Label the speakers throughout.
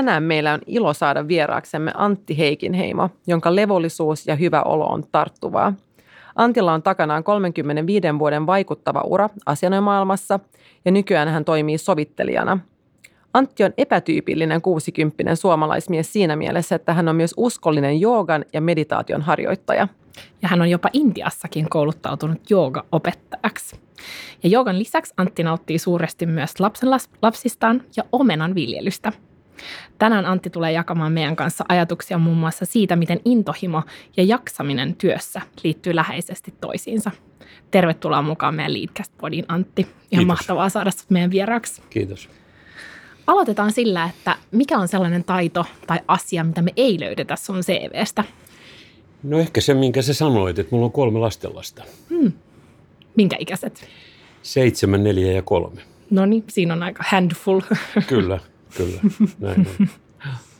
Speaker 1: Tänään meillä on ilo saada vieraaksemme Antti Heikinheimo, jonka levollisuus ja hyvä olo on tarttuvaa. Antilla on takanaan 35 vuoden vaikuttava ura asiananomaailmassa ja nykyään hän toimii sovittelijana. Antti on epätyypillinen 60 suomalaismies siinä mielessä, että hän on myös uskollinen joogan ja meditaation harjoittaja.
Speaker 2: Ja hän on jopa Intiassakin kouluttautunut jooga-opettajaksi. Ja joogan lisäksi Antti nauttii suuresti myös lapsen lapsistaan ja omenan viljelystä – Tänään Antti tulee jakamaan meidän kanssa ajatuksia muun muassa siitä, miten intohimo ja jaksaminen työssä liittyy läheisesti toisiinsa. Tervetuloa mukaan meidän Leadcast-podin Antti. Ihan Kiitos. mahtavaa saada sinut meidän vieraaksi.
Speaker 3: Kiitos.
Speaker 2: Aloitetaan sillä, että mikä on sellainen taito tai asia, mitä me ei löydetä sun CVstä?
Speaker 3: No ehkä se, minkä sä sanoit, että mulla on kolme lastenlasta. Hmm.
Speaker 2: Minkä ikäiset?
Speaker 3: Seitsemän, neljä ja kolme.
Speaker 2: No niin, siinä on aika handful.
Speaker 3: Kyllä, Kyllä, näin on.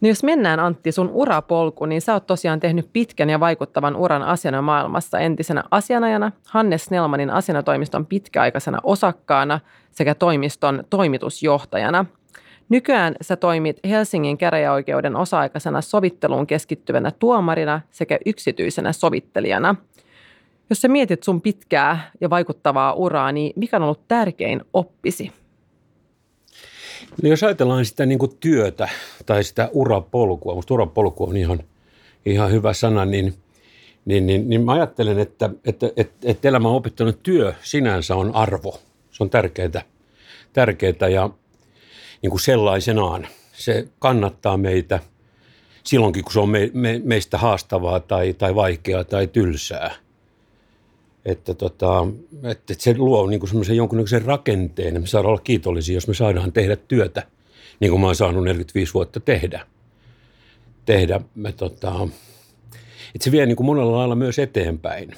Speaker 1: No jos mennään Antti sun urapolku, niin sä oot tosiaan tehnyt pitkän ja vaikuttavan uran maailmassa entisenä asianajana, Hannes Snellmanin asianatoimiston pitkäaikaisena osakkaana sekä toimiston toimitusjohtajana. Nykyään sä toimit Helsingin käräjäoikeuden osa-aikaisena sovitteluun keskittyvänä tuomarina sekä yksityisenä sovittelijana. Jos sä mietit sun pitkää ja vaikuttavaa uraa, niin mikä on ollut tärkein oppisi?
Speaker 3: No jos ajatellaan sitä niin kuin työtä tai sitä urapolkua, minusta urapolku on ihan, ihan hyvä sana, niin, niin, niin, niin mä ajattelen, että, että, että, että elämä opettanut työ sinänsä on arvo. Se on tärkeää, tärkeää ja niin kuin sellaisenaan. Se kannattaa meitä silloinkin, kun se on me, me, meistä haastavaa tai, tai vaikeaa tai tylsää – että, tota, että se luo niin kuin semmoisen jonkunnäköisen rakenteen. Me saadaan olla kiitollisia, jos me saadaan tehdä työtä, niin kuin mä oon saanut 45 vuotta tehdä. tehdä me, tota, että se vie niin kuin monella lailla myös eteenpäin.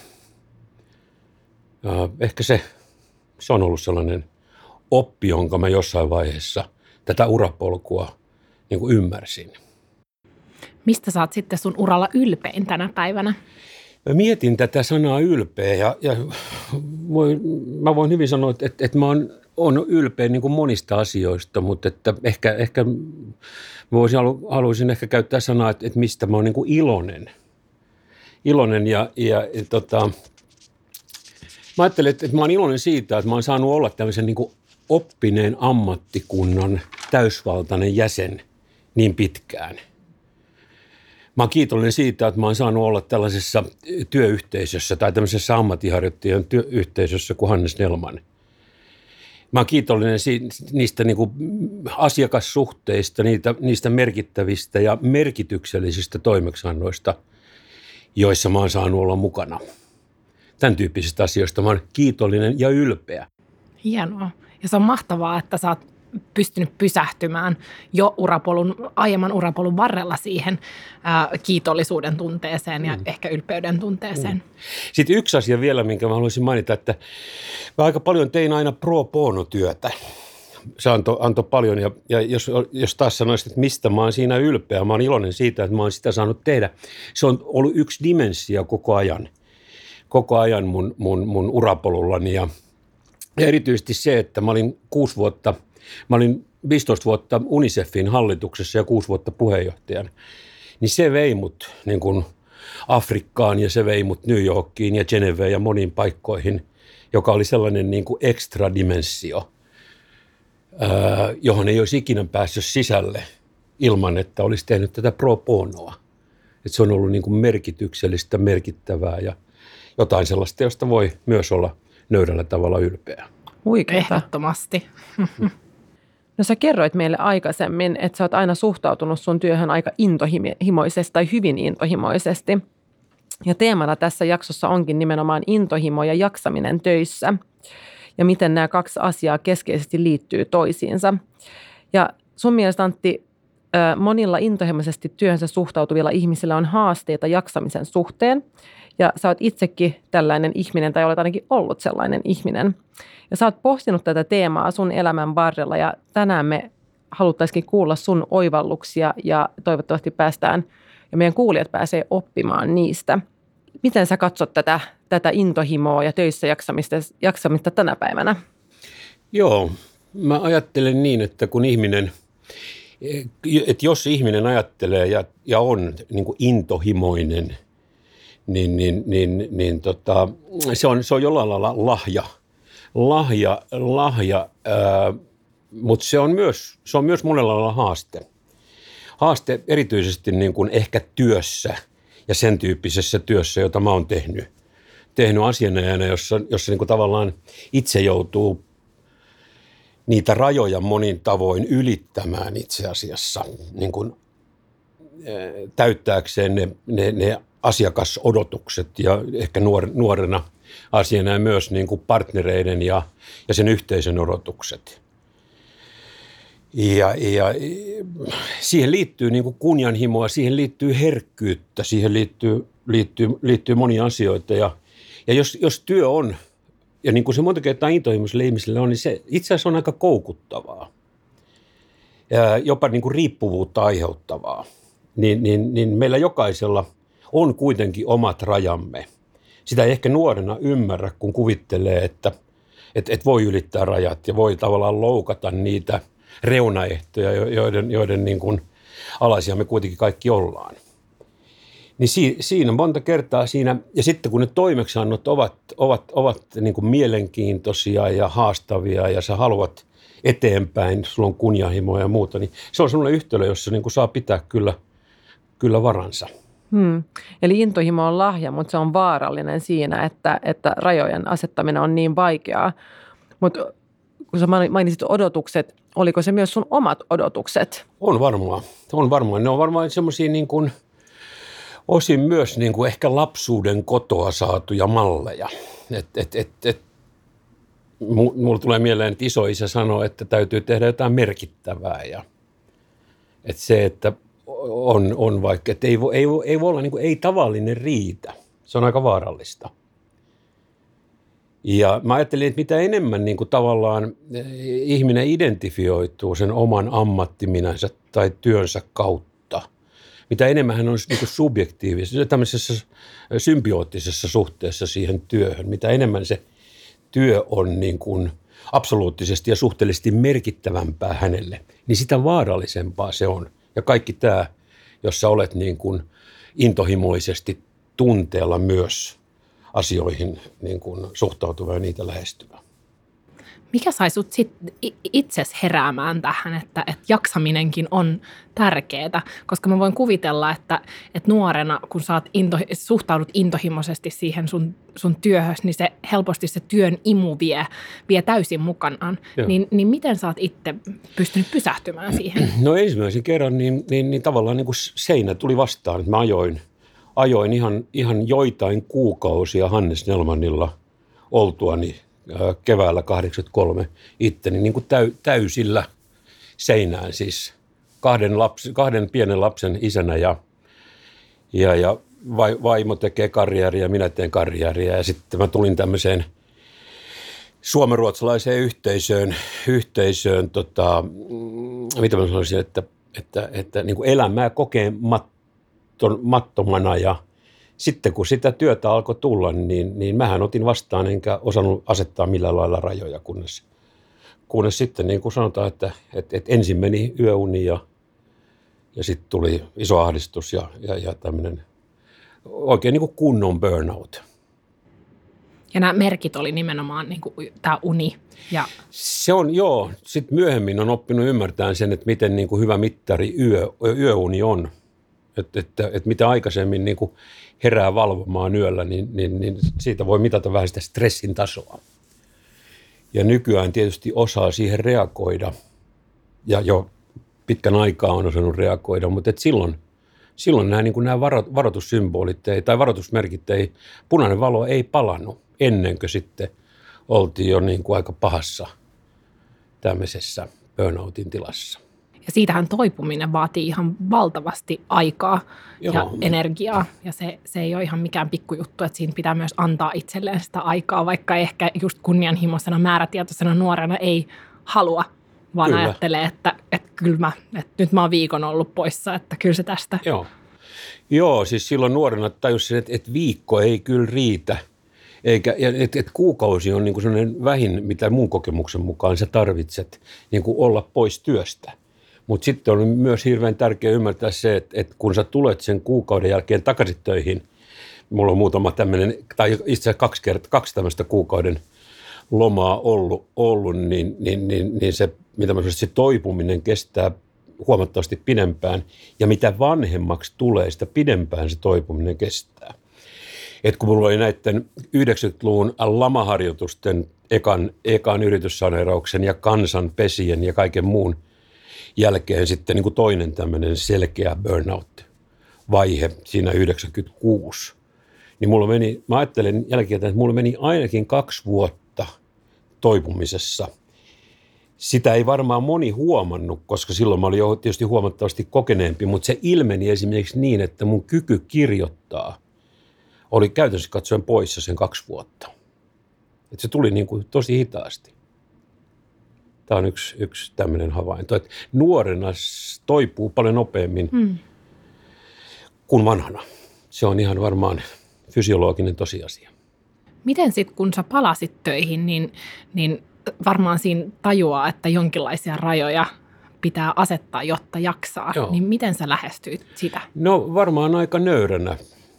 Speaker 3: Ehkä se, se on ollut sellainen oppi, jonka mä jossain vaiheessa tätä urapolkua niin kuin ymmärsin.
Speaker 2: Mistä saat sitten sun uralla ylpein tänä päivänä?
Speaker 3: Mä mietin tätä sanaa ylpeä ja, ja voi, mä voin hyvin sanoa, että, että, mä oon, oon ylpeä niin kuin monista asioista, mutta että ehkä, ehkä voisin, haluaisin ehkä käyttää sanaa, että, että mistä mä oon niin kuin iloinen. Iloinen ja, ja, ja tota, mä ajattelen, että, että mä oon iloinen siitä, että mä oon saanut olla tämmöisen niin kuin oppineen ammattikunnan täysvaltainen jäsen niin pitkään – Mä oon kiitollinen siitä, että mä oon saanut olla tällaisessa työyhteisössä tai tämmöisessä ammattiharjoittajan työyhteisössä kuin Hannes Nelman. Mä oon kiitollinen niistä niin kuin asiakassuhteista, niitä, niistä merkittävistä ja merkityksellisistä toimeksiannoista, joissa mä oon saanut olla mukana. Tämän tyyppisistä asioista mä oon kiitollinen ja ylpeä.
Speaker 2: Hienoa. Ja se on mahtavaa, että sä oot pystynyt pysähtymään jo urapolun, aiemman urapolun varrella siihen ää, kiitollisuuden tunteeseen ja mm. ehkä ylpeyden tunteeseen. Mm.
Speaker 3: Sitten yksi asia vielä, minkä mä haluaisin mainita, että mä aika paljon tein aina pro bono työtä. Se antoi, antoi paljon ja, ja jos, jos taas sanoisit, että mistä mä oon siinä ylpeä, mä oon iloinen siitä, että mä oon sitä saanut tehdä. Se on ollut yksi dimensio koko ajan, koko ajan mun, mun, mun urapolullani ja, ja erityisesti se, että mä olin kuusi vuotta – Mä olin 15 vuotta UNICEFin hallituksessa ja 6 vuotta puheenjohtajan. Niin se vei mut niin kuin Afrikkaan ja se vei mut New Yorkiin ja Geneveen ja moniin paikkoihin, joka oli sellainen niin kuin ekstra dimensio, johon ei olisi ikinä päässyt sisälle ilman, että olisi tehnyt tätä pro bonoa. Että se on ollut niin kuin merkityksellistä, merkittävää ja jotain sellaista, josta voi myös olla nöydällä tavalla ylpeä.
Speaker 2: Huikeeta. Ehdottomasti.
Speaker 1: No sä kerroit meille aikaisemmin, että sä oot aina suhtautunut sun työhön aika intohimoisesti tai hyvin intohimoisesti. Ja teemana tässä jaksossa onkin nimenomaan intohimo ja jaksaminen töissä. ja miten nämä kaksi asiaa keskeisesti liittyy toisiinsa. Ja sun mielestä Antti, monilla intohimoisesti työhönsä suhtautuvilla ihmisillä on haasteita jaksamisen suhteen. Ja sä oot itsekin tällainen ihminen, tai olet ainakin ollut sellainen ihminen. Ja sä oot pohtinut tätä teemaa sun elämän varrella, ja tänään me haluttaisikin kuulla sun oivalluksia, ja toivottavasti päästään, ja meidän kuulijat pääsee oppimaan niistä. Miten sä katsot tätä, tätä intohimoa ja töissä jaksamista, jaksamista tänä päivänä?
Speaker 3: Joo, mä ajattelen niin, että kun ihminen – että jos ihminen ajattelee ja, ja on niin intohimoinen, niin, niin, niin, niin tota, se, on, se on jollain lailla lahja. Lahja, lahja ää, mutta se on, myös, se on myös monella lailla haaste. Haaste erityisesti niin kuin ehkä työssä ja sen tyyppisessä työssä, jota mä oon tehnyt, tehnyt asianajana, jossa, jossa niin kuin tavallaan itse joutuu niitä rajoja monin tavoin ylittämään itse asiassa niin kuin, täyttääkseen ne, ne, ne asiakasodotukset ja ehkä nuor, nuorena asiana myös niin kuin partnereiden ja, ja sen yhteisön odotukset. Ja, ja siihen liittyy niin kuin kunnianhimoa, siihen liittyy herkkyyttä, siihen liittyy, liittyy, liittyy monia asioita. Ja, ja jos, jos työ on – ja niin kuin se monta kertaa intohimoisille ihmisille on, niin se itse asiassa on aika koukuttavaa. Ja jopa niin kuin riippuvuutta aiheuttavaa. Niin, niin, niin meillä jokaisella on kuitenkin omat rajamme. Sitä ei ehkä nuorena ymmärrä, kun kuvittelee, että, että, että voi ylittää rajat ja voi tavallaan loukata niitä reunaehtoja, joiden, joiden niin kuin alaisia me kuitenkin kaikki ollaan. Niin si, siinä monta kertaa siinä, ja sitten kun ne toimeksiannot ovat, ovat, ovat niin kuin mielenkiintoisia ja haastavia ja sä haluat eteenpäin, sulla on kunnianhimoa ja muuta, niin se on sellainen yhtälö, jossa niin kuin saa pitää kyllä, kyllä varansa.
Speaker 1: Hmm. Eli intohimo on lahja, mutta se on vaarallinen siinä, että, että rajojen asettaminen on niin vaikeaa. Mutta kun sä mainitsit odotukset, oliko se myös sun omat odotukset?
Speaker 3: On varmaan. On varmaan. Ne on varmaan semmoisia niin kuin – osin myös niin kuin ehkä lapsuuden kotoa saatuja malleja. Et, et, et, et, mulla tulee mieleen, että isoisä sanoi, että täytyy tehdä jotain merkittävää ja että se, että on, on vaikka, että ei, ei, ei voi olla niin kuin, ei tavallinen riitä. Se on aika vaarallista. Ja mä ajattelin, että mitä enemmän niin kuin tavallaan ihminen identifioituu sen oman ammattiminänsä tai työnsä kautta, mitä enemmän hän on niin subjektiivisessa, tämmöisessä symbioottisessa suhteessa siihen työhön, mitä enemmän se työ on niin kuin absoluuttisesti ja suhteellisesti merkittävämpää hänelle, niin sitä vaarallisempaa se on. Ja kaikki tämä, jossa olet niin kuin intohimoisesti tunteella myös asioihin niin kuin suhtautuva ja niitä lähestyvä
Speaker 2: mikä sai sut sit itses heräämään tähän, että, että jaksaminenkin on tärkeää? Koska mä voin kuvitella, että, että nuorena, kun sä into, suhtaudut intohimoisesti siihen sun, sun työhön, niin se helposti se työn imu vie, vie täysin mukanaan. Niin, niin miten sä oot itse pystynyt pysähtymään siihen?
Speaker 3: No ensimmäisen kerran niin, niin, niin tavallaan niin kuin seinä tuli vastaan, että mä ajoin, ajoin ihan, ihan joitain kuukausia Hannes Nelmanilla oltuani keväällä 83 itteni niin kuin täy, täysillä seinään siis. Kahden, lapsi, kahden pienen lapsen isänä ja, ja, ja vaimo tekee karjääriä ja minä teen karjääriä. Ja sitten mä tulin tämmöiseen suomenruotsalaiseen yhteisöön, yhteisöön tota, mm, mitä mä sanoisin, että, että, että niin kuin elämää kokemattomana ja – sitten kun sitä työtä alkoi tulla, niin, niin mähän otin vastaan enkä osannut asettaa millään lailla rajoja, kunnes, kunnes sitten niin kuin sanotaan, että, että, että ensin meni yöuni ja, ja sitten tuli iso ahdistus ja, ja, ja tämmöinen oikein niin kuin kunnon burnout.
Speaker 2: Ja nämä merkit oli nimenomaan niin kuin tämä uni. Ja...
Speaker 3: Se on, joo. Sitten myöhemmin on oppinut ymmärtämään sen, että miten niin kuin hyvä mittari yö, yöuni on. Että, että, että mitä aikaisemmin niin kuin herää valvomaan yöllä, niin, niin, niin siitä voi mitata vähän sitä stressin tasoa. Ja nykyään tietysti osaa siihen reagoida ja jo pitkän aikaa on osannut reagoida, mutta et silloin, silloin nämä, niin nämä varo, varoitussymbolit ei, tai varoitusmerkit ei, punainen valo ei palannut ennen kuin sitten oltiin jo niin kuin aika pahassa tämmöisessä burnoutin tilassa.
Speaker 2: Ja siitähän toipuminen vaatii ihan valtavasti aikaa Joo. ja energiaa. Ja se, se ei ole ihan mikään pikkujuttu, että siinä pitää myös antaa itselleen sitä aikaa, vaikka ehkä just kunnianhimoisena määrätietoisena nuorena ei halua, vaan kyllä. ajattelee, että, että kyllä mä, että nyt mä oon viikon ollut poissa, että kyllä se tästä.
Speaker 3: Joo, Joo siis silloin nuorena tajusin, että, että viikko ei kyllä riitä – eikä, et, et kuukausi on niin kuin sellainen vähin, mitä mun kokemuksen mukaan sä tarvitset niin kuin olla pois työstä. Mutta sitten on myös hirveän tärkeää ymmärtää se, että, että kun sä tulet sen kuukauden jälkeen takaisin töihin, mulla on muutama tämmöinen, tai itse asiassa kaksi, kertaa, kaksi tämmöistä kuukauden lomaa ollut, ollut niin, niin, niin, niin se, mitä mä se toipuminen kestää huomattavasti pidempään, ja mitä vanhemmaksi tulee, sitä pidempään se toipuminen kestää. Et kun mulla oli näiden 90-luvun lamaharjoitusten ekan, ekan yrityssaneerauksen ja kansanpesien ja kaiken muun – jälkeen sitten niin kuin toinen tämmöinen selkeä burnout-vaihe siinä 96. Niin mulla meni, mä ajattelen jälkeen, että mulla meni ainakin kaksi vuotta toipumisessa. Sitä ei varmaan moni huomannut, koska silloin mä olin jo tietysti huomattavasti kokeneempi, mutta se ilmeni esimerkiksi niin, että mun kyky kirjoittaa oli käytännössä katsoen poissa sen kaksi vuotta. Että se tuli niin kuin tosi hitaasti. Tämä on yksi, yksi tämmöinen havainto, että nuorena toipuu paljon nopeammin mm. kuin vanhana. Se on ihan varmaan fysiologinen tosiasia.
Speaker 2: Miten sitten, kun sä palasit töihin, niin, niin varmaan siinä tajuaa, että jonkinlaisia rajoja pitää asettaa, jotta jaksaa. Joo. Niin miten sä lähestyit sitä?
Speaker 3: No varmaan aika nöyränä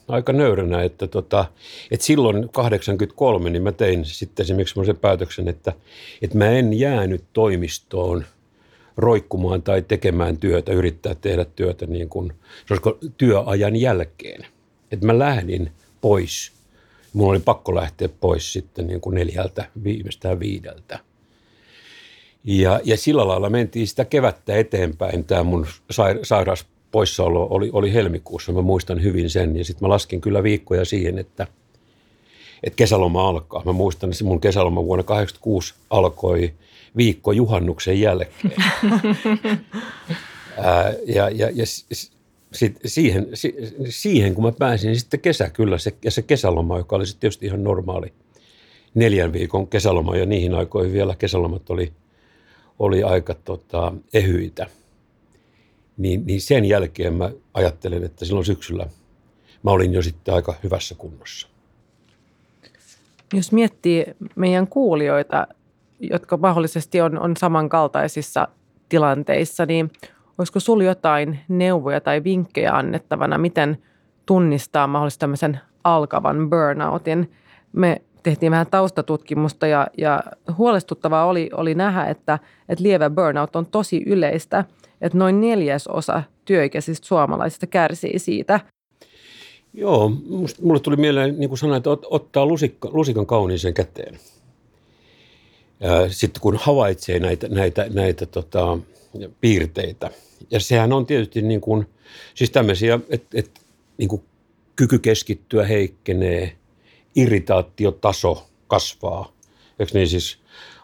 Speaker 3: aika nöyränä, että, tota, että silloin 83 niin mä tein sitten esimerkiksi semmoisen päätöksen, että, että mä en jäänyt toimistoon roikkumaan tai tekemään työtä, yrittää tehdä työtä niin kuin, työajan jälkeen. Että mä lähdin pois. Mulla oli pakko lähteä pois sitten niin kuin neljältä, viimeistään viideltä. Ja, ja sillä lailla mentiin sitä kevättä eteenpäin, tämä mun sairaus poissaolo oli, oli helmikuussa, mä muistan hyvin sen. Ja sitten mä laskin kyllä viikkoja siihen, että, että kesäloma alkaa. Mä muistan, että mun kesäloma vuonna 1986 alkoi viikko juhannuksen jälkeen. Ää, ja ja, ja sit siihen, siihen, kun mä pääsin, niin sitten kesä kyllä, se, ja se kesäloma, joka oli sitten tietysti ihan normaali neljän viikon kesäloma, ja niihin aikoihin vielä kesälomat oli, oli aika tota, ehyitä – niin, niin sen jälkeen mä ajattelen, että silloin syksyllä mä olin jo sitten aika hyvässä kunnossa.
Speaker 1: Jos miettii meidän kuulijoita, jotka mahdollisesti on, on samankaltaisissa tilanteissa, niin olisiko sinulla jotain neuvoja tai vinkkejä annettavana, miten tunnistaa mahdollisesti tämmöisen alkavan burnoutin? Me tehtiin vähän taustatutkimusta ja, ja huolestuttavaa oli, oli nähdä, että, että lievä burnout on tosi yleistä – että noin neljäsosa työikäisistä suomalaisista kärsii siitä.
Speaker 3: Joo, mulle tuli mieleen, niin kuin sanoin, että ottaa lusikka, lusikan kauniiseen käteen. Sitten kun havaitsee näitä, näitä, näitä tota, piirteitä. Ja sehän on tietysti niin kuin, siis tämmöisiä, että, että niin kuin kyky keskittyä heikkenee, irritaatiotaso kasvaa. Eikö niin siis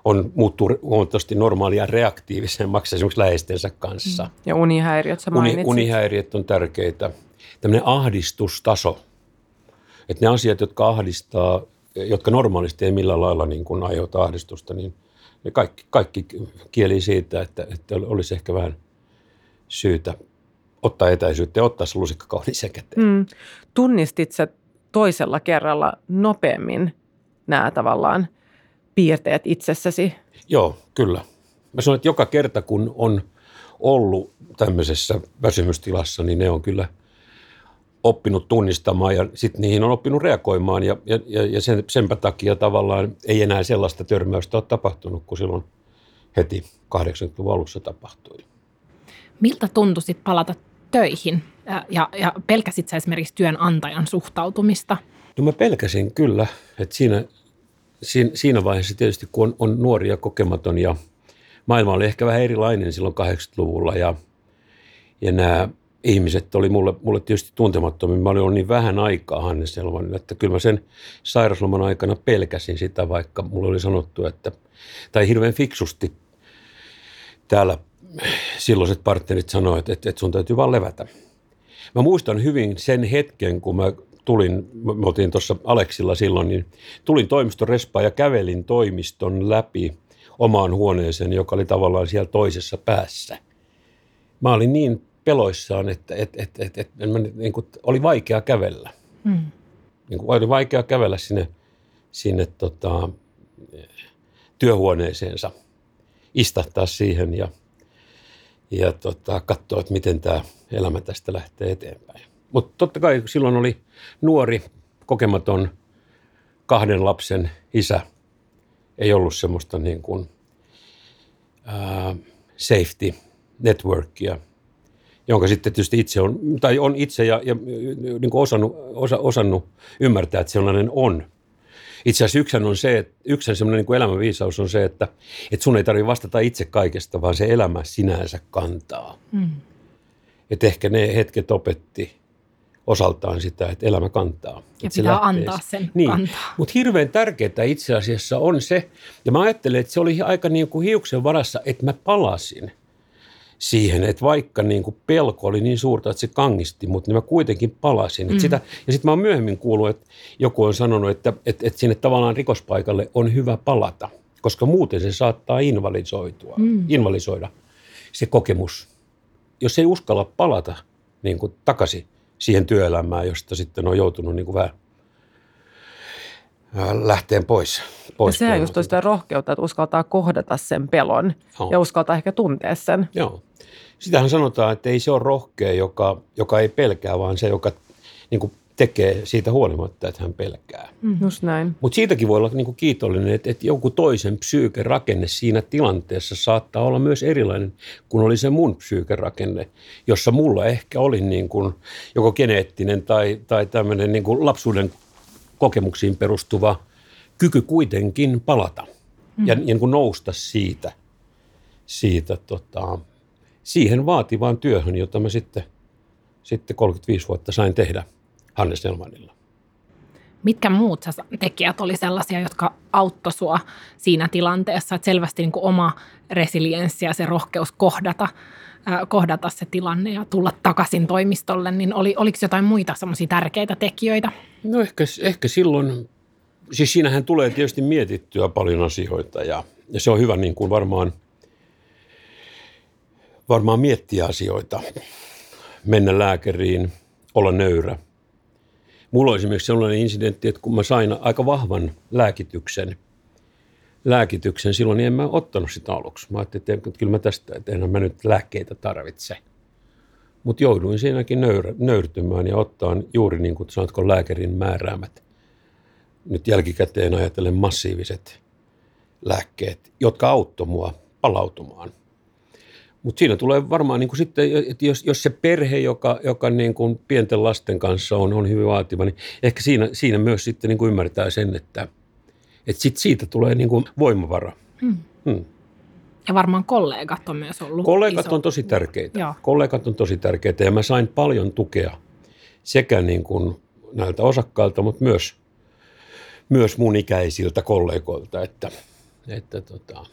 Speaker 3: on, muuttuu huomattavasti normaalia reaktiivisemmaksi esimerkiksi läheistensä kanssa. Mm.
Speaker 1: Ja unihäiriöt sä
Speaker 3: Uni, Unihäiriöt on tärkeitä. Tämmöinen ahdistustaso. Että ne asiat, jotka ahdistaa, jotka normaalisti ei millään lailla niin kuin aiheuta ahdistusta, niin ne kaikki, kaikki kieli siitä, että, että olisi ehkä vähän syytä ottaa etäisyyttä ja ottaa se lusikka kauniiseen käteen. Mm.
Speaker 1: Tunnistit sä toisella kerralla nopeammin nämä tavallaan – piirteet itsessäsi?
Speaker 3: Joo, kyllä. Mä sanon, että joka kerta kun on ollut tämmöisessä väsymystilassa, niin ne on kyllä oppinut tunnistamaan ja sitten niihin on oppinut reagoimaan ja, ja, ja sen, senpä takia tavallaan ei enää sellaista törmäystä ole tapahtunut kuin silloin heti 80-luvun alussa tapahtui.
Speaker 2: Miltä tuntui palata töihin ja, ja, ja pelkäsit sä esimerkiksi työnantajan suhtautumista?
Speaker 3: No mä pelkäsin kyllä, että siinä siinä, vaiheessa tietysti, kun on, on nuori ja kokematon ja maailma oli ehkä vähän erilainen silloin 80-luvulla ja, ja nämä ihmiset oli mulle, mulle tietysti tuntemattomia. Mä olin ollut niin vähän aikaa Hannes Elmanilla, että kyllä mä sen sairausloman aikana pelkäsin sitä, vaikka mulle oli sanottu, että, tai hirveän fiksusti täällä silloiset partnerit sanoivat, että, että sun täytyy vaan levätä. Mä muistan hyvin sen hetken, kun mä tulin, me oltiin tuossa Aleksilla silloin, niin tulin toimiston respaan ja kävelin toimiston läpi omaan huoneeseen, joka oli tavallaan siellä toisessa päässä. Mä olin niin peloissaan, että, että, että, että, että mä, niin kuin, oli vaikea kävellä. Mm. Niin kuin, oli vaikea kävellä sinne, sinne tota, työhuoneeseensa, istahtaa siihen ja, ja tota, katsoa, että miten tämä elämä tästä lähtee eteenpäin. Mutta totta kai silloin oli nuori, kokematon kahden lapsen isä. Ei ollut semmoista niin kuin, ää, safety networkia, jonka sitten tietysti itse on, tai on itse ja, ja niin kuin osannut, osa, osannut ymmärtää, että sellainen on. Itse asiassa yksi on se, että yksi semmoinen niin elämänviisaus on se, että, että sun ei tarvitse vastata itse kaikesta, vaan se elämä sinänsä kantaa. Mm. Että ehkä ne hetket opetti osaltaan sitä, että elämä kantaa. Ja
Speaker 2: että pitää lähtee. antaa sen
Speaker 3: niin.
Speaker 2: kantaa.
Speaker 3: Mutta hirveän tärkeää itse asiassa on se, ja mä ajattelen, että se oli aika niin kuin hiuksen varassa, että mä palasin siihen, että vaikka niin kuin pelko oli niin suurta, että se kangisti, mutta niin mä kuitenkin palasin. Mm. sitä, ja sitten mä oon myöhemmin kuullut, että joku on sanonut, että, että, että sinne tavallaan rikospaikalle on hyvä palata, koska muuten se saattaa invalisoitua, mm. invalisoida se kokemus. Jos ei uskalla palata niin kuin takaisin siihen työelämään, josta sitten on joutunut niin kuin vähän lähteen pois. pois
Speaker 1: ja sehän just on sitä rohkeutta, että uskaltaa kohdata sen pelon Joo. ja uskaltaa ehkä tuntea sen.
Speaker 3: Joo. Sitähän sanotaan, että ei se ole rohkea, joka, joka ei pelkää, vaan se, joka niin kuin tekee siitä huolimatta, että hän pelkää.
Speaker 1: Mm. Just näin.
Speaker 3: Mutta siitäkin voi olla niin kuin kiitollinen, että, että joku toisen psyykerakenne siinä tilanteessa saattaa olla myös erilainen kuin oli se mun psyykerakenne, jossa mulla ehkä oli niin kuin joko geneettinen tai, tai tämmöinen niin lapsuuden kokemuksiin perustuva kyky kuitenkin palata mm. ja niin kuin nousta siitä, siitä tota, siihen vaativaan työhön, jota mä sitten, sitten 35 vuotta sain tehdä Hannes Nelmanilla.
Speaker 2: Mitkä muut tekijät oli sellaisia, jotka auttoi sua siinä tilanteessa, että selvästi niin kuin oma resilienssi ja se rohkeus kohdata, äh, kohdata se tilanne ja tulla takaisin toimistolle, niin oli, oliko jotain muita semmoisia tärkeitä tekijöitä?
Speaker 3: No ehkä, ehkä silloin, siis siinähän tulee tietysti mietittyä paljon asioita ja, ja se on hyvä niin kuin varmaan, varmaan miettiä asioita, mennä lääkäriin, olla nöyrä. Mulla oli esimerkiksi sellainen incidentti, että kun mä sain aika vahvan lääkityksen, lääkityksen silloin, niin en mä ottanut sitä aluksi. Mä ajattelin, että kyllä mä tästä, että enhän mä nyt lääkkeitä tarvitse. Mutta jouduin siinäkin nöyrtymään ja ottaa juuri niin kuin sanotko lääkärin määräämät, nyt jälkikäteen ajatellen massiiviset lääkkeet, jotka auttoi mua palautumaan. Mutta siinä tulee varmaan niin kuin sitten, että jos, jos se perhe, joka, joka niin kuin pienten lasten kanssa on, on hyvin vaativa, niin ehkä siinä, siinä myös sitten niin kuin ymmärtää sen, että, että sit siitä tulee niin kuin voimavara. Hmm.
Speaker 2: Hmm. Ja varmaan kollegat on myös ollut
Speaker 3: Kollegat iso. on tosi tärkeitä. Joo. Kollegat on tosi tärkeitä ja mä sain paljon tukea sekä niin kuin näiltä osakkailta, mutta myös, myös mun ikäisiltä kollegoilta, että, että tota,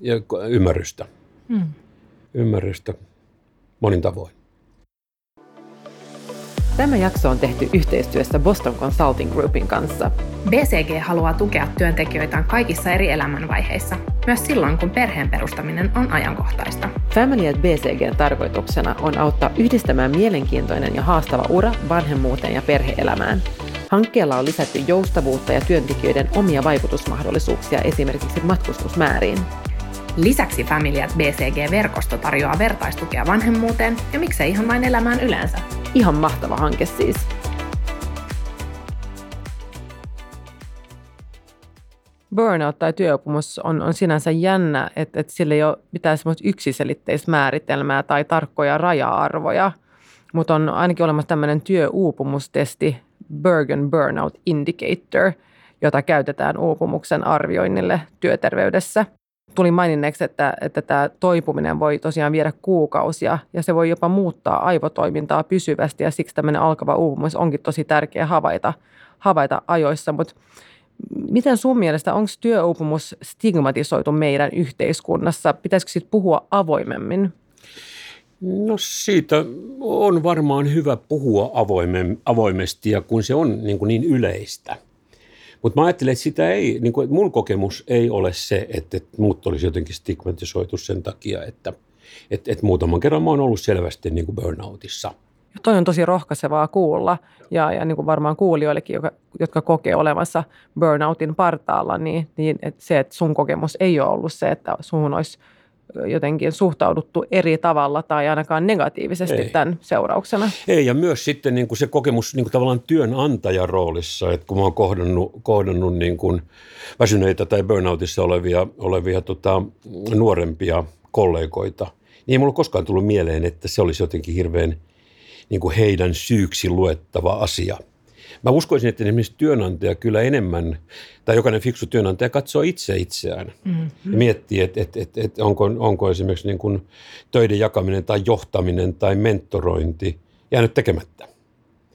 Speaker 3: ja ymmärrystä. Hmm. Ymmärrystä monin tavoin.
Speaker 1: Tämä jakso on tehty yhteistyössä Boston Consulting Groupin kanssa.
Speaker 2: BCG haluaa tukea työntekijöitään kaikissa eri elämänvaiheissa, myös silloin kun perheen perustaminen on ajankohtaista.
Speaker 1: Family at BCGn tarkoituksena on auttaa yhdistämään mielenkiintoinen ja haastava ura vanhemmuuteen ja perheelämään. Hankkeella on lisätty joustavuutta ja työntekijöiden omia vaikutusmahdollisuuksia esimerkiksi matkustusmääriin.
Speaker 2: Lisäksi Familiat BCG-verkosto tarjoaa vertaistukea vanhemmuuteen ja miksei ihan vain elämään yleensä.
Speaker 1: Ihan mahtava hanke siis. Burnout tai työuupumus on, on sinänsä jännä, että, että sillä ei ole mitään semmoista yksiselitteistä määritelmää tai tarkkoja raja-arvoja, mutta on ainakin olemassa tämmöinen työuupumustesti Bergen Burnout Indicator, jota käytetään uupumuksen arvioinnille työterveydessä – tuli maininneeksi, että, että tämä toipuminen voi tosiaan viedä kuukausia ja se voi jopa muuttaa aivotoimintaa pysyvästi ja siksi tämmöinen alkava uupumus onkin tosi tärkeä havaita, havaita ajoissa. Mutta miten sun mielestä, onko työuupumus stigmatisoitu meidän yhteiskunnassa? Pitäisikö siitä puhua avoimemmin?
Speaker 3: No siitä on varmaan hyvä puhua avoimesti ja kun se on niin, kuin niin yleistä. Mutta mä ajattelen, että sitä ei, niin kuin, että mun kokemus ei ole se, että, että muut olisi jotenkin stigmatisoitu sen takia, että, että, että muutaman kerran mä oon ollut selvästi niin kuin burnoutissa.
Speaker 1: Ja toi on tosi rohkaisevaa kuulla ja, ja niin kuin varmaan kuulijoillekin, jotka, jotka kokee olevansa burnoutin partaalla, niin, niin että se, että sun kokemus ei ole ollut se, että sun olisi – jotenkin suhtauduttu eri tavalla tai ainakaan negatiivisesti Ei. tämän seurauksena.
Speaker 3: Ei, ja myös sitten niin kuin se kokemus niin kuin tavallaan työnantajan roolissa, että kun mä oon kohdannut, kohdannut niin kuin väsyneitä tai burnoutissa olevia, olevia tota, nuorempia kollegoita, niin ei mulla koskaan tullut mieleen, että se olisi jotenkin hirveän niin kuin heidän syyksi luettava asia – Mä uskoisin, että esimerkiksi työnantaja kyllä enemmän, tai jokainen fiksu työnantaja katsoo itse itseään mm-hmm. ja miettii, että, että, että, että onko, onko esimerkiksi niin kuin töiden jakaminen tai johtaminen tai mentorointi jäänyt tekemättä.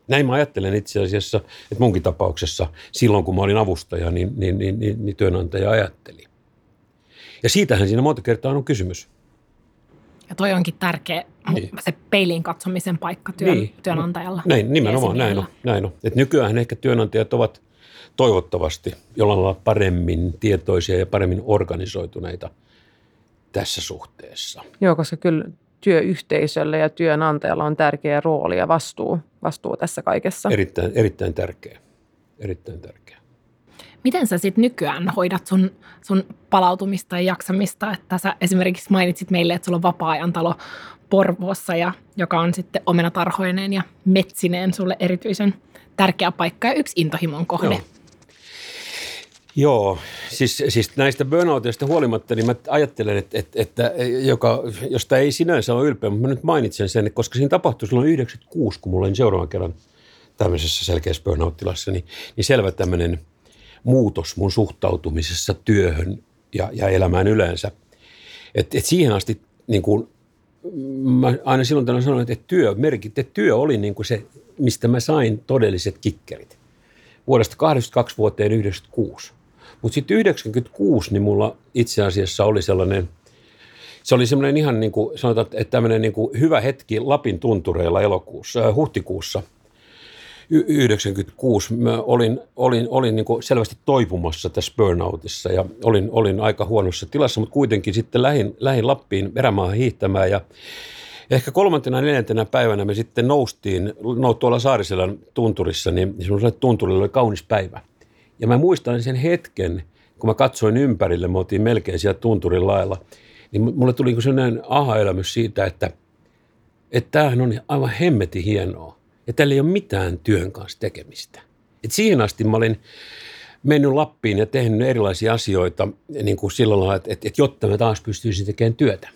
Speaker 3: Näin mä ajattelen itse asiassa, että munkin tapauksessa silloin, kun mä olin avustaja, niin, niin, niin, niin, niin työnantaja ajatteli. Ja siitähän siinä monta kertaa on kysymys.
Speaker 2: Ja toi onkin tärkeä niin. se peiliin katsomisen paikka työn, niin. työnantajalla.
Speaker 3: Näin, nimenomaan näin on. Näin on. Et nykyään ehkä työnantajat ovat toivottavasti jollain lailla paremmin tietoisia ja paremmin organisoituneita tässä suhteessa.
Speaker 1: Joo, koska kyllä työyhteisölle ja työnantajalla on tärkeä rooli ja vastuu, vastuu tässä kaikessa.
Speaker 3: Erittäin, erittäin tärkeä. Erittäin tärkeä.
Speaker 2: Miten sä sitten nykyään hoidat sun, sun palautumista ja jaksamista? Että sä esimerkiksi mainitsit meille, että sulla on vapaa-ajan talo Porvoossa, ja, joka on sitten omenatarhoineen ja metsineen sulle erityisen tärkeä paikka ja yksi intohimon kohde. Joo.
Speaker 3: Joo, siis, siis näistä burnoutista huolimatta, niin mä ajattelen, että, että, että joka, josta ei sinänsä ole ylpeä, mutta mä nyt mainitsen sen, koska siinä tapahtui silloin 96, kun mulla oli seuraavan kerran tämmöisessä selkeässä burnout-tilassa, niin, niin selvä tämmöinen – muutos mun suhtautumisessa työhön ja, ja elämään yleensä. Et, et siihen asti niin kuin, mä aina silloin tällöin sanoin, että työ, merkit, että työ oli niin kuin se, mistä mä sain todelliset kikkerit. Vuodesta 82 vuoteen 96. Mutta sitten 96, niin mulla itse asiassa oli sellainen, se oli semmoinen ihan niin kuin sanotaan, että tämmöinen niin kuin hyvä hetki Lapin tuntureilla elokuussa, äh, huhtikuussa – 96 mä olin, olin, olin niin kuin selvästi toipumassa tässä burnoutissa ja olin, olin aika huonossa tilassa, mutta kuitenkin sitten lähin, lähin Lappiin erämaahan hiihtämään ja Ehkä kolmantena neljäntenä päivänä me sitten noustiin no, tuolla Saariselän tunturissa, niin semmoiselle tunturille oli kaunis päivä. Ja mä muistan sen hetken, kun mä katsoin ympärille, me oltiin melkein siellä tunturin lailla, niin mulle tuli niin sellainen aha-elämys siitä, että, että tämähän on aivan hemmeti hienoa ja tällä ei ole mitään työn kanssa tekemistä. Et siihen asti mä olin mennyt Lappiin ja tehnyt erilaisia asioita niin kuin sillä lailla, että, että, että jotta mä taas pystyisin tekemään työtä.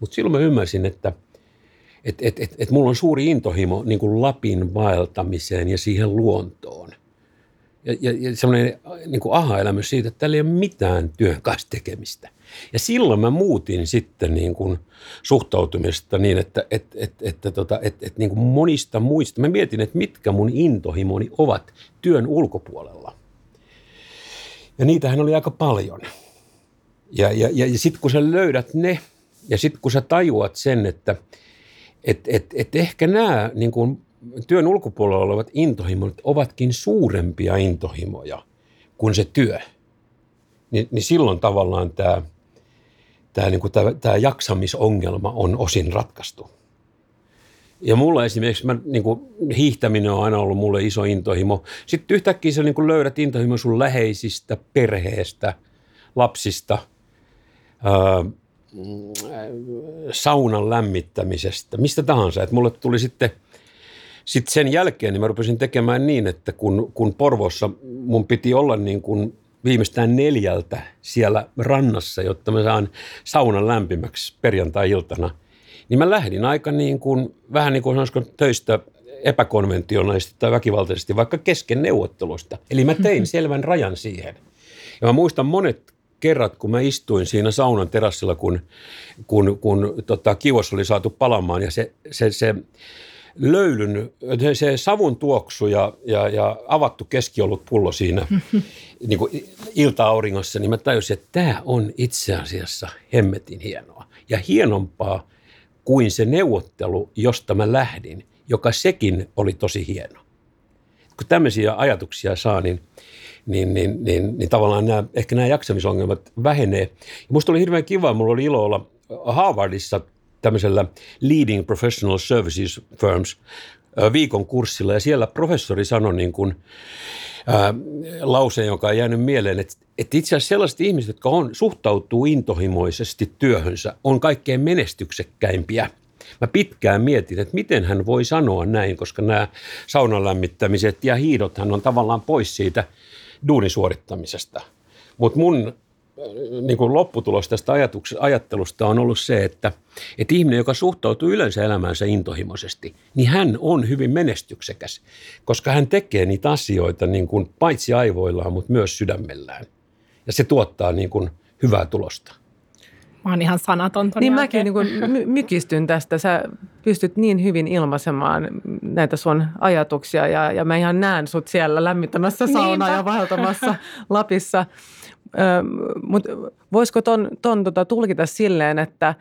Speaker 3: Mutta silloin mä ymmärsin, että että että että, että mulla on suuri intohimo niin kuin Lapin vaeltamiseen ja siihen luontoon. Ja, ja, ja semmoinen niin kuin aha-elämys siitä, että tällä ei ole mitään työn kanssa tekemistä. Ja silloin mä muutin sitten niin kuin suhtautumista niin, että, että, että, että, tota, että, että niin kuin monista muista. Mä mietin, että mitkä mun intohimoni ovat työn ulkopuolella. Ja niitähän oli aika paljon. Ja, ja, ja, ja sitten kun sä löydät ne, ja sitten kun sä tajuat sen, että et, et, et ehkä nämä niin työn ulkopuolella olevat intohimot ovatkin suurempia intohimoja kuin se työ, niin, niin silloin tavallaan tämä – tämä, niin kuin, tämä, tämä jaksamisongelma on osin ratkaistu. Ja mulla esimerkiksi, mä, niin kuin, hiihtäminen on aina ollut mulle iso intohimo. Sitten yhtäkkiä sä niin kuin löydät intohimo sun läheisistä, perheestä, lapsista, ää, saunan lämmittämisestä, mistä tahansa. Et mulle tuli sitten sitten sen jälkeen niin mä rupesin tekemään niin, että kun, kun Porvossa mun piti olla niin kuin viimeistään neljältä siellä rannassa, jotta mä saan saunan lämpimäksi perjantai-iltana, niin mä lähdin aika niin kuin, vähän niin kuin sanoisiko töistä epäkonventionaalisesti tai väkivaltaisesti, vaikka kesken neuvottelusta. Eli mä tein selvän rajan siihen. Ja mä muistan monet kerrat, kun mä istuin siinä saunan terassilla, kun, kun, kun tota, kivos oli saatu palamaan ja se, se, se löylyn, se, savun tuoksu ja, ja, ja avattu keskiolut pullo siinä niin kuin ilta-auringossa, niin mä tajusin, että tämä on itse asiassa hemmetin hienoa. Ja hienompaa kuin se neuvottelu, josta mä lähdin, joka sekin oli tosi hieno. Kun tämmöisiä ajatuksia saa, niin, niin, niin, niin, niin tavallaan nämä, ehkä nämä jaksamisongelmat vähenee. Ja musta oli hirveän kiva, mulla oli ilo olla Harvardissa tämmöisellä Leading Professional Services Firms viikon kurssilla ja siellä professori sanoi niin kuin, ää, lauseen, joka on jäänyt mieleen, että, että itse asiassa sellaiset ihmiset, jotka on, suhtautuu intohimoisesti työhönsä, on kaikkein menestyksekkäimpiä. Mä pitkään mietin, että miten hän voi sanoa näin, koska nämä saunan lämmittämiset ja hiidothan on tavallaan pois siitä duunisuorittamisesta. Mutta mun niin kuin lopputulos tästä ajattelusta on ollut se, että, että ihminen, joka suhtautuu yleensä elämäänsä intohimoisesti, niin hän on hyvin menestyksekäs, koska hän tekee niitä asioita niin kuin paitsi aivoillaan, mutta myös sydämellään. Ja se tuottaa niin kuin hyvää tulosta.
Speaker 2: Mä oon ihan sanaton
Speaker 1: Niin mäkin niin kuin my- mykistyn tästä. Sä pystyt niin hyvin ilmaisemaan näitä sun ajatuksia ja, ja mä ihan näen sut siellä lämmittämässä saunaa ja vaeltamassa Lapissa. Mutta voisiko ton, ton tota, tulkita silleen, että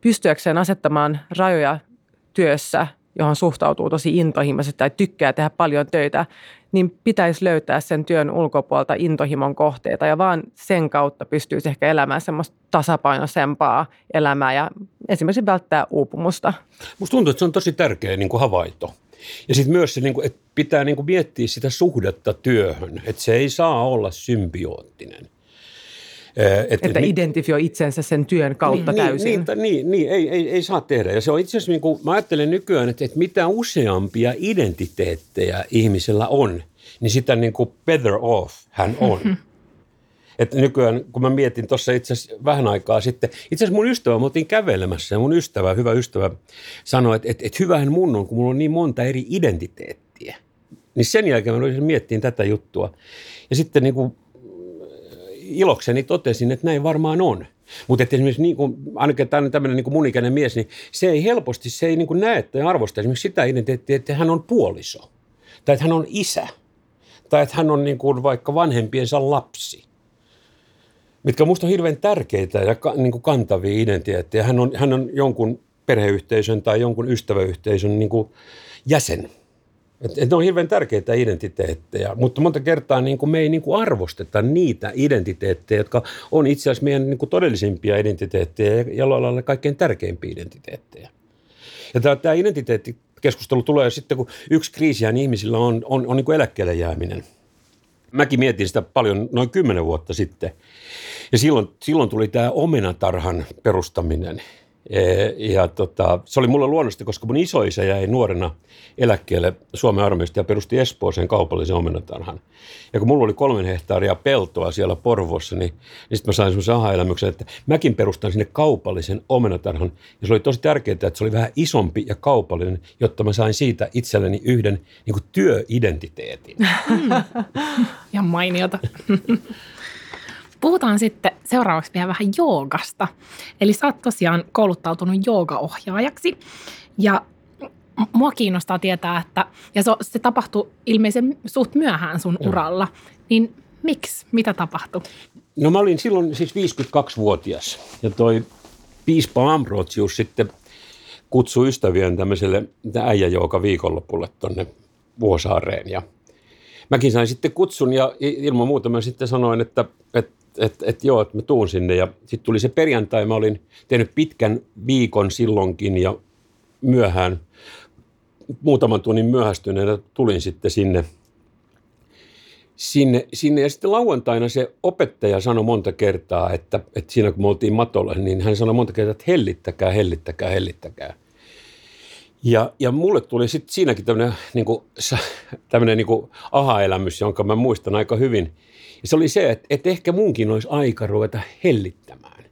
Speaker 1: pystyäkseen asettamaan rajoja työssä, johon suhtautuu tosi intohimoisesti tai tykkää tehdä paljon töitä, niin pitäisi löytää sen työn ulkopuolelta intohimon kohteita ja vaan sen kautta pystyisi ehkä elämään semmoista tasapainoisempaa elämää ja esimerkiksi välttää uupumusta.
Speaker 3: Musta tuntuu, että se on tosi tärkeä niin kuin havaito. Ja sitten myös se, niin kuin, että pitää niin kuin miettiä sitä suhdetta työhön, että se ei saa olla symbioottinen.
Speaker 1: Et, että identifioi itsensä sen työn kautta
Speaker 3: niin,
Speaker 1: täysin.
Speaker 3: Niin, niin, niin ei, ei, ei saa tehdä. Ja se on itse asiassa, niin kuin, mä ajattelen nykyään, että, että mitä useampia identiteettejä ihmisellä on, niin sitä niin kuin better off hän on. Että nykyään, kun mä mietin tuossa itse asiassa vähän aikaa sitten, itse asiassa mun ystävä, me oltiin kävelemässä ja mun ystävä, hyvä ystävä, sanoi, että, että, että hyvähän mun on, kun mulla on niin monta eri identiteettiä. Niin sen jälkeen mä miettiin tätä juttua. Ja sitten niin kuin ilokseni totesin, että näin varmaan on. Mutta esimerkiksi niin kuin, ainakin tämmöinen niin mun ikäinen mies, niin se ei helposti, se ei niin kuin näe tai arvosta esimerkiksi sitä identiteettiä, että hän on puoliso. Tai että hän on isä. Tai että hän on niin kuin vaikka vanhempiensa lapsi mitkä minusta on hirveän tärkeitä ja niin kuin kantavia identiteettejä. Hän on, hän on jonkun perheyhteisön tai jonkun ystävöyhteisön niin kuin jäsen. Et, et ne on hirveän tärkeitä identiteettejä, mutta monta kertaa niin kuin me ei niin kuin arvosteta niitä identiteettejä, jotka on itse asiassa meidän niin kuin todellisimpia identiteettejä ja jollain lailla kaikkein tärkeimpiä identiteettejä. Ja tämä, tämä identiteettikeskustelu tulee sitten, kun yksi kriisihän ihmisillä on, on, on niin kuin eläkkeelle jääminen. Mäkin mietin sitä paljon noin kymmenen vuotta sitten – ja silloin, silloin tuli tämä omenatarhan perustaminen. E, ja tota, se oli mulle luonnollista, koska mun isoisä jäi nuorena eläkkeelle Suomen armeijasta ja perusti Espooseen kaupallisen omenatarhan. Ja kun mulla oli kolmen hehtaaria peltoa siellä Porvossa, niin, niin sitten mä sain semmoisen aha-elämyksen, että mäkin perustan sinne kaupallisen omenatarhan. Ja se oli tosi tärkeää, että se oli vähän isompi ja kaupallinen, jotta mä sain siitä itselleni yhden niin kuin työidentiteetin.
Speaker 2: Ja mainiota. Puhutaan sitten seuraavaksi vielä vähän joogasta. Eli sä oot tosiaan kouluttautunut joogaohjaajaksi ja mua kiinnostaa tietää, että ja se, se tapahtui ilmeisen suht myöhään sun Joo. uralla, niin miksi? Mitä tapahtui?
Speaker 3: No mä olin silloin siis 52-vuotias ja toi piispa Ambrotsius sitten kutsui ystävien tämmöiselle äijäjooga viikonlopulle tonne Vuosaareen ja mäkin sain sitten kutsun ja ilman muuta mä sitten sanoin, että, että että et joo, että mä tuun sinne. Ja sitten tuli se perjantai, mä olin tehnyt pitkän viikon silloinkin ja myöhään, muutaman tunnin myöhästyneenä tulin sitten sinne, sinne, sinne. Ja sitten lauantaina se opettaja sanoi monta kertaa, että, että siinä kun me oltiin matolla, niin hän sanoi monta kertaa, että hellittäkää, hellittäkää, hellittäkää. Ja, ja mulle tuli sitten siinäkin tämmöinen niin niin aha-elämys, jonka mä muistan aika hyvin – ja se oli se, että, että ehkä munkin olisi aika ruveta hellittämään.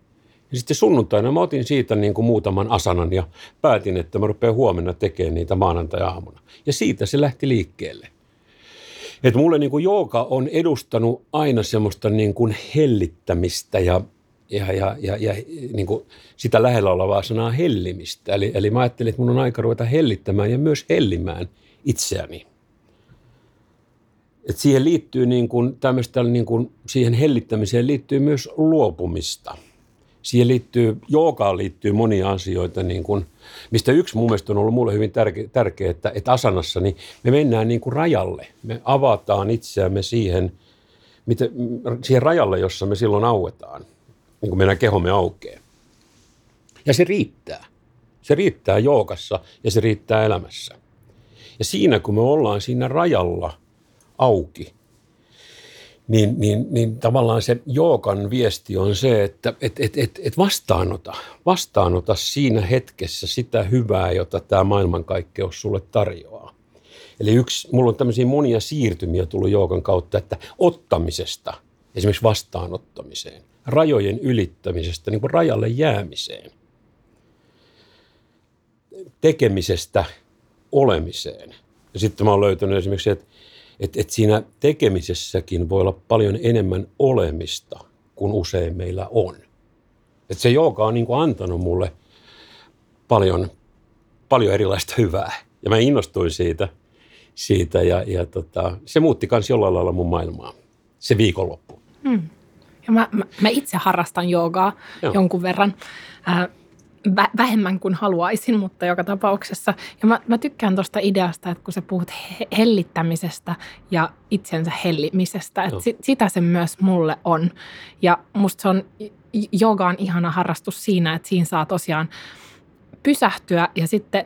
Speaker 3: Ja sitten sunnuntaina mä otin siitä niin kuin muutaman asanan ja päätin, että mä rupean huomenna tekemään niitä maanantai-aamuna. Ja siitä se lähti liikkeelle. Että mulle niin kuin jooga on edustanut aina semmoista niin kuin hellittämistä ja, ja, ja, ja, ja niin kuin sitä lähellä olevaa sanaa hellimistä. Eli, eli mä ajattelin, että mun on aika ruveta hellittämään ja myös hellimään itseäni. Et siihen liittyy niin kuin, niin kuin, siihen hellittämiseen liittyy myös luopumista. Siihen liittyy, joogaan liittyy monia asioita, niin kuin, mistä yksi mun mielestä on ollut mulle hyvin tärkeä, tärkeä että, että asanassa niin me mennään niin kuin rajalle. Me avataan itseämme siihen, mitä, siihen rajalle, jossa me silloin auetaan, niin kuin meidän kehomme aukeaa. Ja se riittää. Se riittää jookassa ja se riittää elämässä. Ja siinä, kun me ollaan siinä rajalla auki, niin, niin, niin tavallaan se jookan viesti on se, että et, et, et, et vastaanota, vastaanota siinä hetkessä sitä hyvää, jota tämä maailmankaikkeus sulle tarjoaa. Eli yksi, mulla on tämmöisiä monia siirtymiä tullut joogan kautta, että ottamisesta esimerkiksi vastaanottamiseen, rajojen ylittämisestä niin kuin rajalle jäämiseen, tekemisestä olemiseen. Ja sitten mä oon löytänyt esimerkiksi, että että, että siinä tekemisessäkin voi olla paljon enemmän olemista kuin usein meillä on. Että se jooga on niin kuin antanut mulle paljon, paljon erilaista hyvää. Ja mä innostuin siitä, siitä ja, ja tota, se muutti myös jollain lailla mun maailmaa, se viikonloppu. Hmm.
Speaker 2: Ja mä, mä, mä itse harrastan joogaa Joo. jonkun verran. Äh, vähemmän kuin haluaisin, mutta joka tapauksessa. Ja mä, mä tykkään tuosta ideasta, että kun sä puhut he- hellittämisestä ja itsensä hellimisestä, että sit, sitä se myös mulle on. Ja musta se on, joga on ihana harrastus siinä, että siinä saa tosiaan pysähtyä ja sitten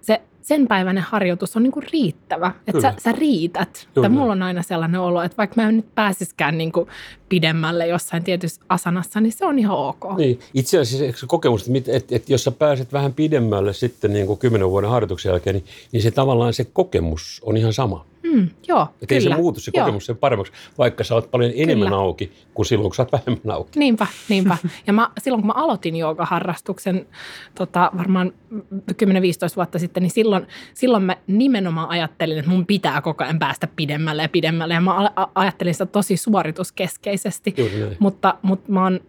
Speaker 2: se sen päiväinen harjoitus on niin kuin riittävä. Että sä, sä riität. Että mulla on aina sellainen olo, että vaikka mä en nyt pääsiskään niin kuin pidemmälle jossain tietyssä asanassa, niin se on ihan ok.
Speaker 3: Niin. Itse asiassa se kokemus, että, että, että jos sä pääset vähän pidemmälle sitten niin kuin kymmenen vuoden harjoituksen jälkeen, niin, niin se tavallaan se kokemus on ihan sama.
Speaker 2: Mm, joo,
Speaker 3: Että ei se muutu se joo. kokemus sen paremmaksi, vaikka sä oot paljon enemmän kyllä. auki kuin silloin, kun sä oot vähemmän auki.
Speaker 2: Niinpä, niinpä. Ja mä, silloin, kun mä aloitin joogaharrastuksen tota, varmaan 10-15 vuotta sitten, niin silloin, silloin mä nimenomaan ajattelin, että mun pitää koko ajan päästä pidemmälle ja pidemmälle. Ja mä ajattelin sitä tosi suorituskeskeisesti. Mutta, mutta mä oon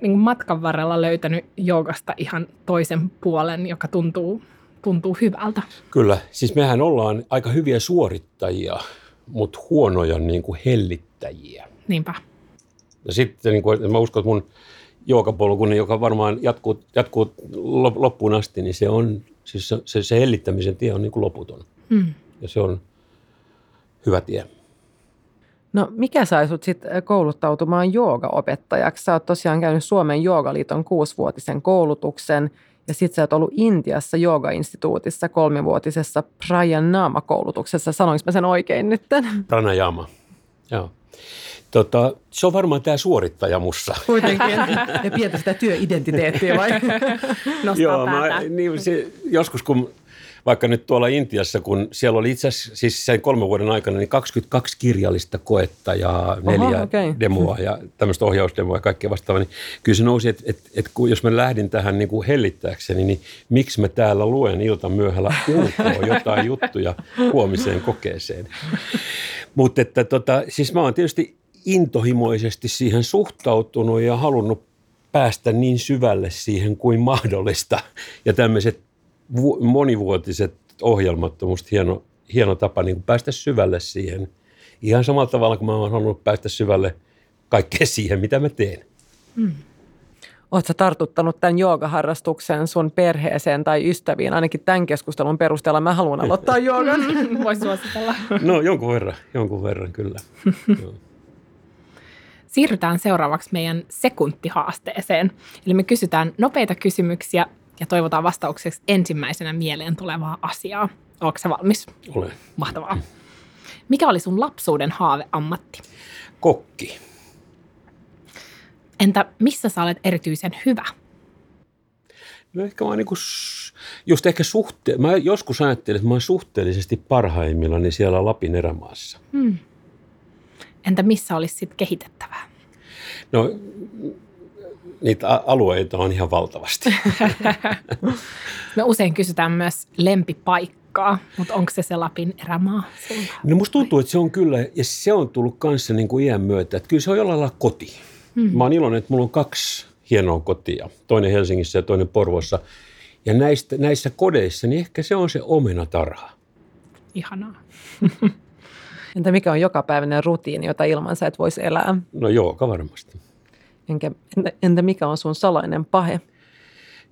Speaker 2: niin matkan varrella löytänyt joogasta ihan toisen puolen, joka tuntuu tuntuu hyvältä.
Speaker 3: Kyllä, siis mehän ollaan aika hyviä suorittajia, mutta huonoja niin kuin hellittäjiä.
Speaker 2: Niinpä.
Speaker 3: Ja sitten niin kuin, mä uskon, että mun jookapolkuni, joka varmaan jatkuu, jatkuu loppuun asti, niin se on, siis se, se hellittämisen tie on niin kuin loputon. Mm. Ja se on hyvä tie.
Speaker 1: No mikä sai sut sitten kouluttautumaan joogaopettajaksi? Sä oot tosiaan käynyt Suomen joogaliiton kuusivuotisen koulutuksen – ja sitten sä oot ollut Intiassa Jooga-instituutissa kolmivuotisessa Pranayama-koulutuksessa. Sanoinko mä sen oikein nyt?
Speaker 3: Pranayama, joo. Tota, se on varmaan tämä suorittaja mussa.
Speaker 1: Kuitenkin. Ja pientä sitä työidentiteettiä vai?
Speaker 2: Nostaa Joo, mä,
Speaker 3: niin, se, joskus kun vaikka nyt tuolla Intiassa, kun siellä oli itse asiassa siis sen kolmen vuoden aikana niin 22 kirjallista koetta ja neljä Oho, okay. demoa ja tämmöistä ohjausdemoa ja kaikkea vastaavaa, niin kyllä se nousi, että, että, että kun, jos mä lähdin tähän niin kuin hellittääkseni, niin miksi mä täällä luen ilta myöhällä ulkoa jotain juttuja huomiseen kokeeseen. Mutta että tota, siis mä oon tietysti intohimoisesti siihen suhtautunut ja halunnut päästä niin syvälle siihen kuin mahdollista. Ja tämmöiset monivuotiset ohjelmat on musta hieno, hieno tapa niin päästä syvälle siihen. Ihan samalla tavalla kuin mä oon halunnut päästä syvälle kaikkeen siihen, mitä mä teen. Hmm.
Speaker 1: Oletko tartuttanut tämän joogaharrastuksen sun perheeseen tai ystäviin? Ainakin tämän keskustelun perusteella mä haluan aloittaa joogan.
Speaker 2: Voisi suositella.
Speaker 3: No jonkun verran, jonkun verran kyllä.
Speaker 2: Siirrytään seuraavaksi meidän sekuntihaasteeseen. Eli me kysytään nopeita kysymyksiä ja toivotaan vastaukseksi ensimmäisenä mieleen tulevaa asiaa. Oletko sä valmis?
Speaker 3: Olen.
Speaker 2: Mahtavaa. Mikä oli sun lapsuuden haaveammatti?
Speaker 3: Kokki.
Speaker 2: Entä missä sä olet erityisen hyvä?
Speaker 3: No ehkä mä niinku, just ehkä suhte- mä joskus ajattelin, että mä oon suhteellisesti parhaimmillani siellä Lapin erämaassa. Hmm.
Speaker 2: Entä missä olisi sitten kehitettävää?
Speaker 3: No niitä alueita on ihan valtavasti.
Speaker 2: Me usein kysytään myös lempipaikka paikkaa, mutta onko se se Lapin erämaa?
Speaker 3: No musta tuntuu, että se on kyllä, ja se on tullut kanssa niin kuin iän myötä, että kyllä se on jollain lailla koti. Hmm. Mä oon iloinen, että mulla on kaksi hienoa kotia, toinen Helsingissä ja toinen Porvossa. Ja näistä, näissä kodeissa, niin ehkä se on se omenatarha.
Speaker 2: Ihanaa.
Speaker 1: Entä mikä on jokapäiväinen rutiini, jota ilman sä et voisi elää?
Speaker 3: No joo, varmasti.
Speaker 1: Enkä, entä, entä mikä on sun salainen pahe?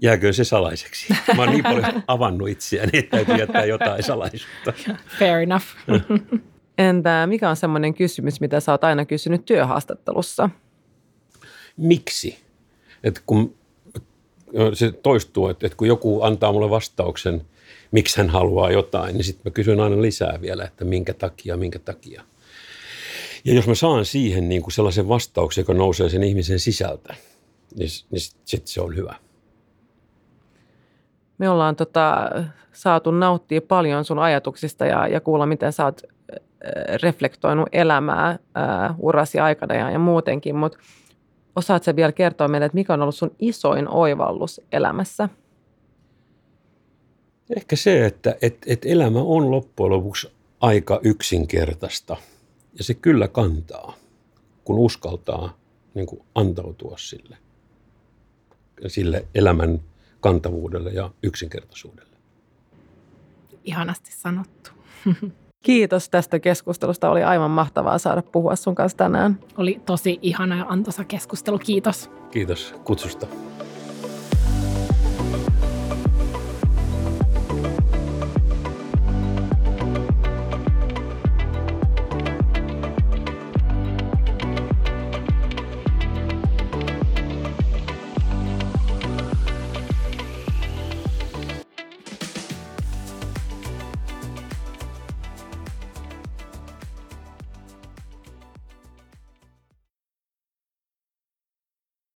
Speaker 3: Jääkö se salaiseksi? Mä oon niin paljon avannut itseäni, että täytyy jättää jotain salaisuutta.
Speaker 2: Fair enough.
Speaker 1: Entä mikä on semmoinen kysymys, mitä sä oot aina kysynyt työhaastattelussa?
Speaker 3: Miksi? Et kun se toistuu, että, että kun joku antaa mulle vastauksen, miksi hän haluaa jotain, niin sitten mä kysyn aina lisää vielä, että minkä takia, minkä takia. Ja jos mä saan siihen niin kuin sellaisen vastauksen, joka nousee sen ihmisen sisältä, niin, niin sitten se on hyvä.
Speaker 1: Me ollaan tota, saatu nauttia paljon sun ajatuksista ja, ja kuulla, miten sä oot reflektoinut elämää ää, urasi aikana ja, ja muutenkin, mutta osaat sä vielä kertoa meille, että mikä on ollut sun isoin oivallus elämässä?
Speaker 3: Ehkä se, että et, et elämä on loppujen lopuksi aika yksinkertaista ja se kyllä kantaa, kun uskaltaa niin kuin antautua sille, sille elämän kantavuudelle ja yksinkertaisuudelle.
Speaker 2: Ihanasti sanottu.
Speaker 1: Kiitos tästä keskustelusta. Oli aivan mahtavaa saada puhua sun kanssa tänään.
Speaker 2: Oli tosi ihana ja antoisa keskustelu. Kiitos.
Speaker 3: Kiitos kutsusta.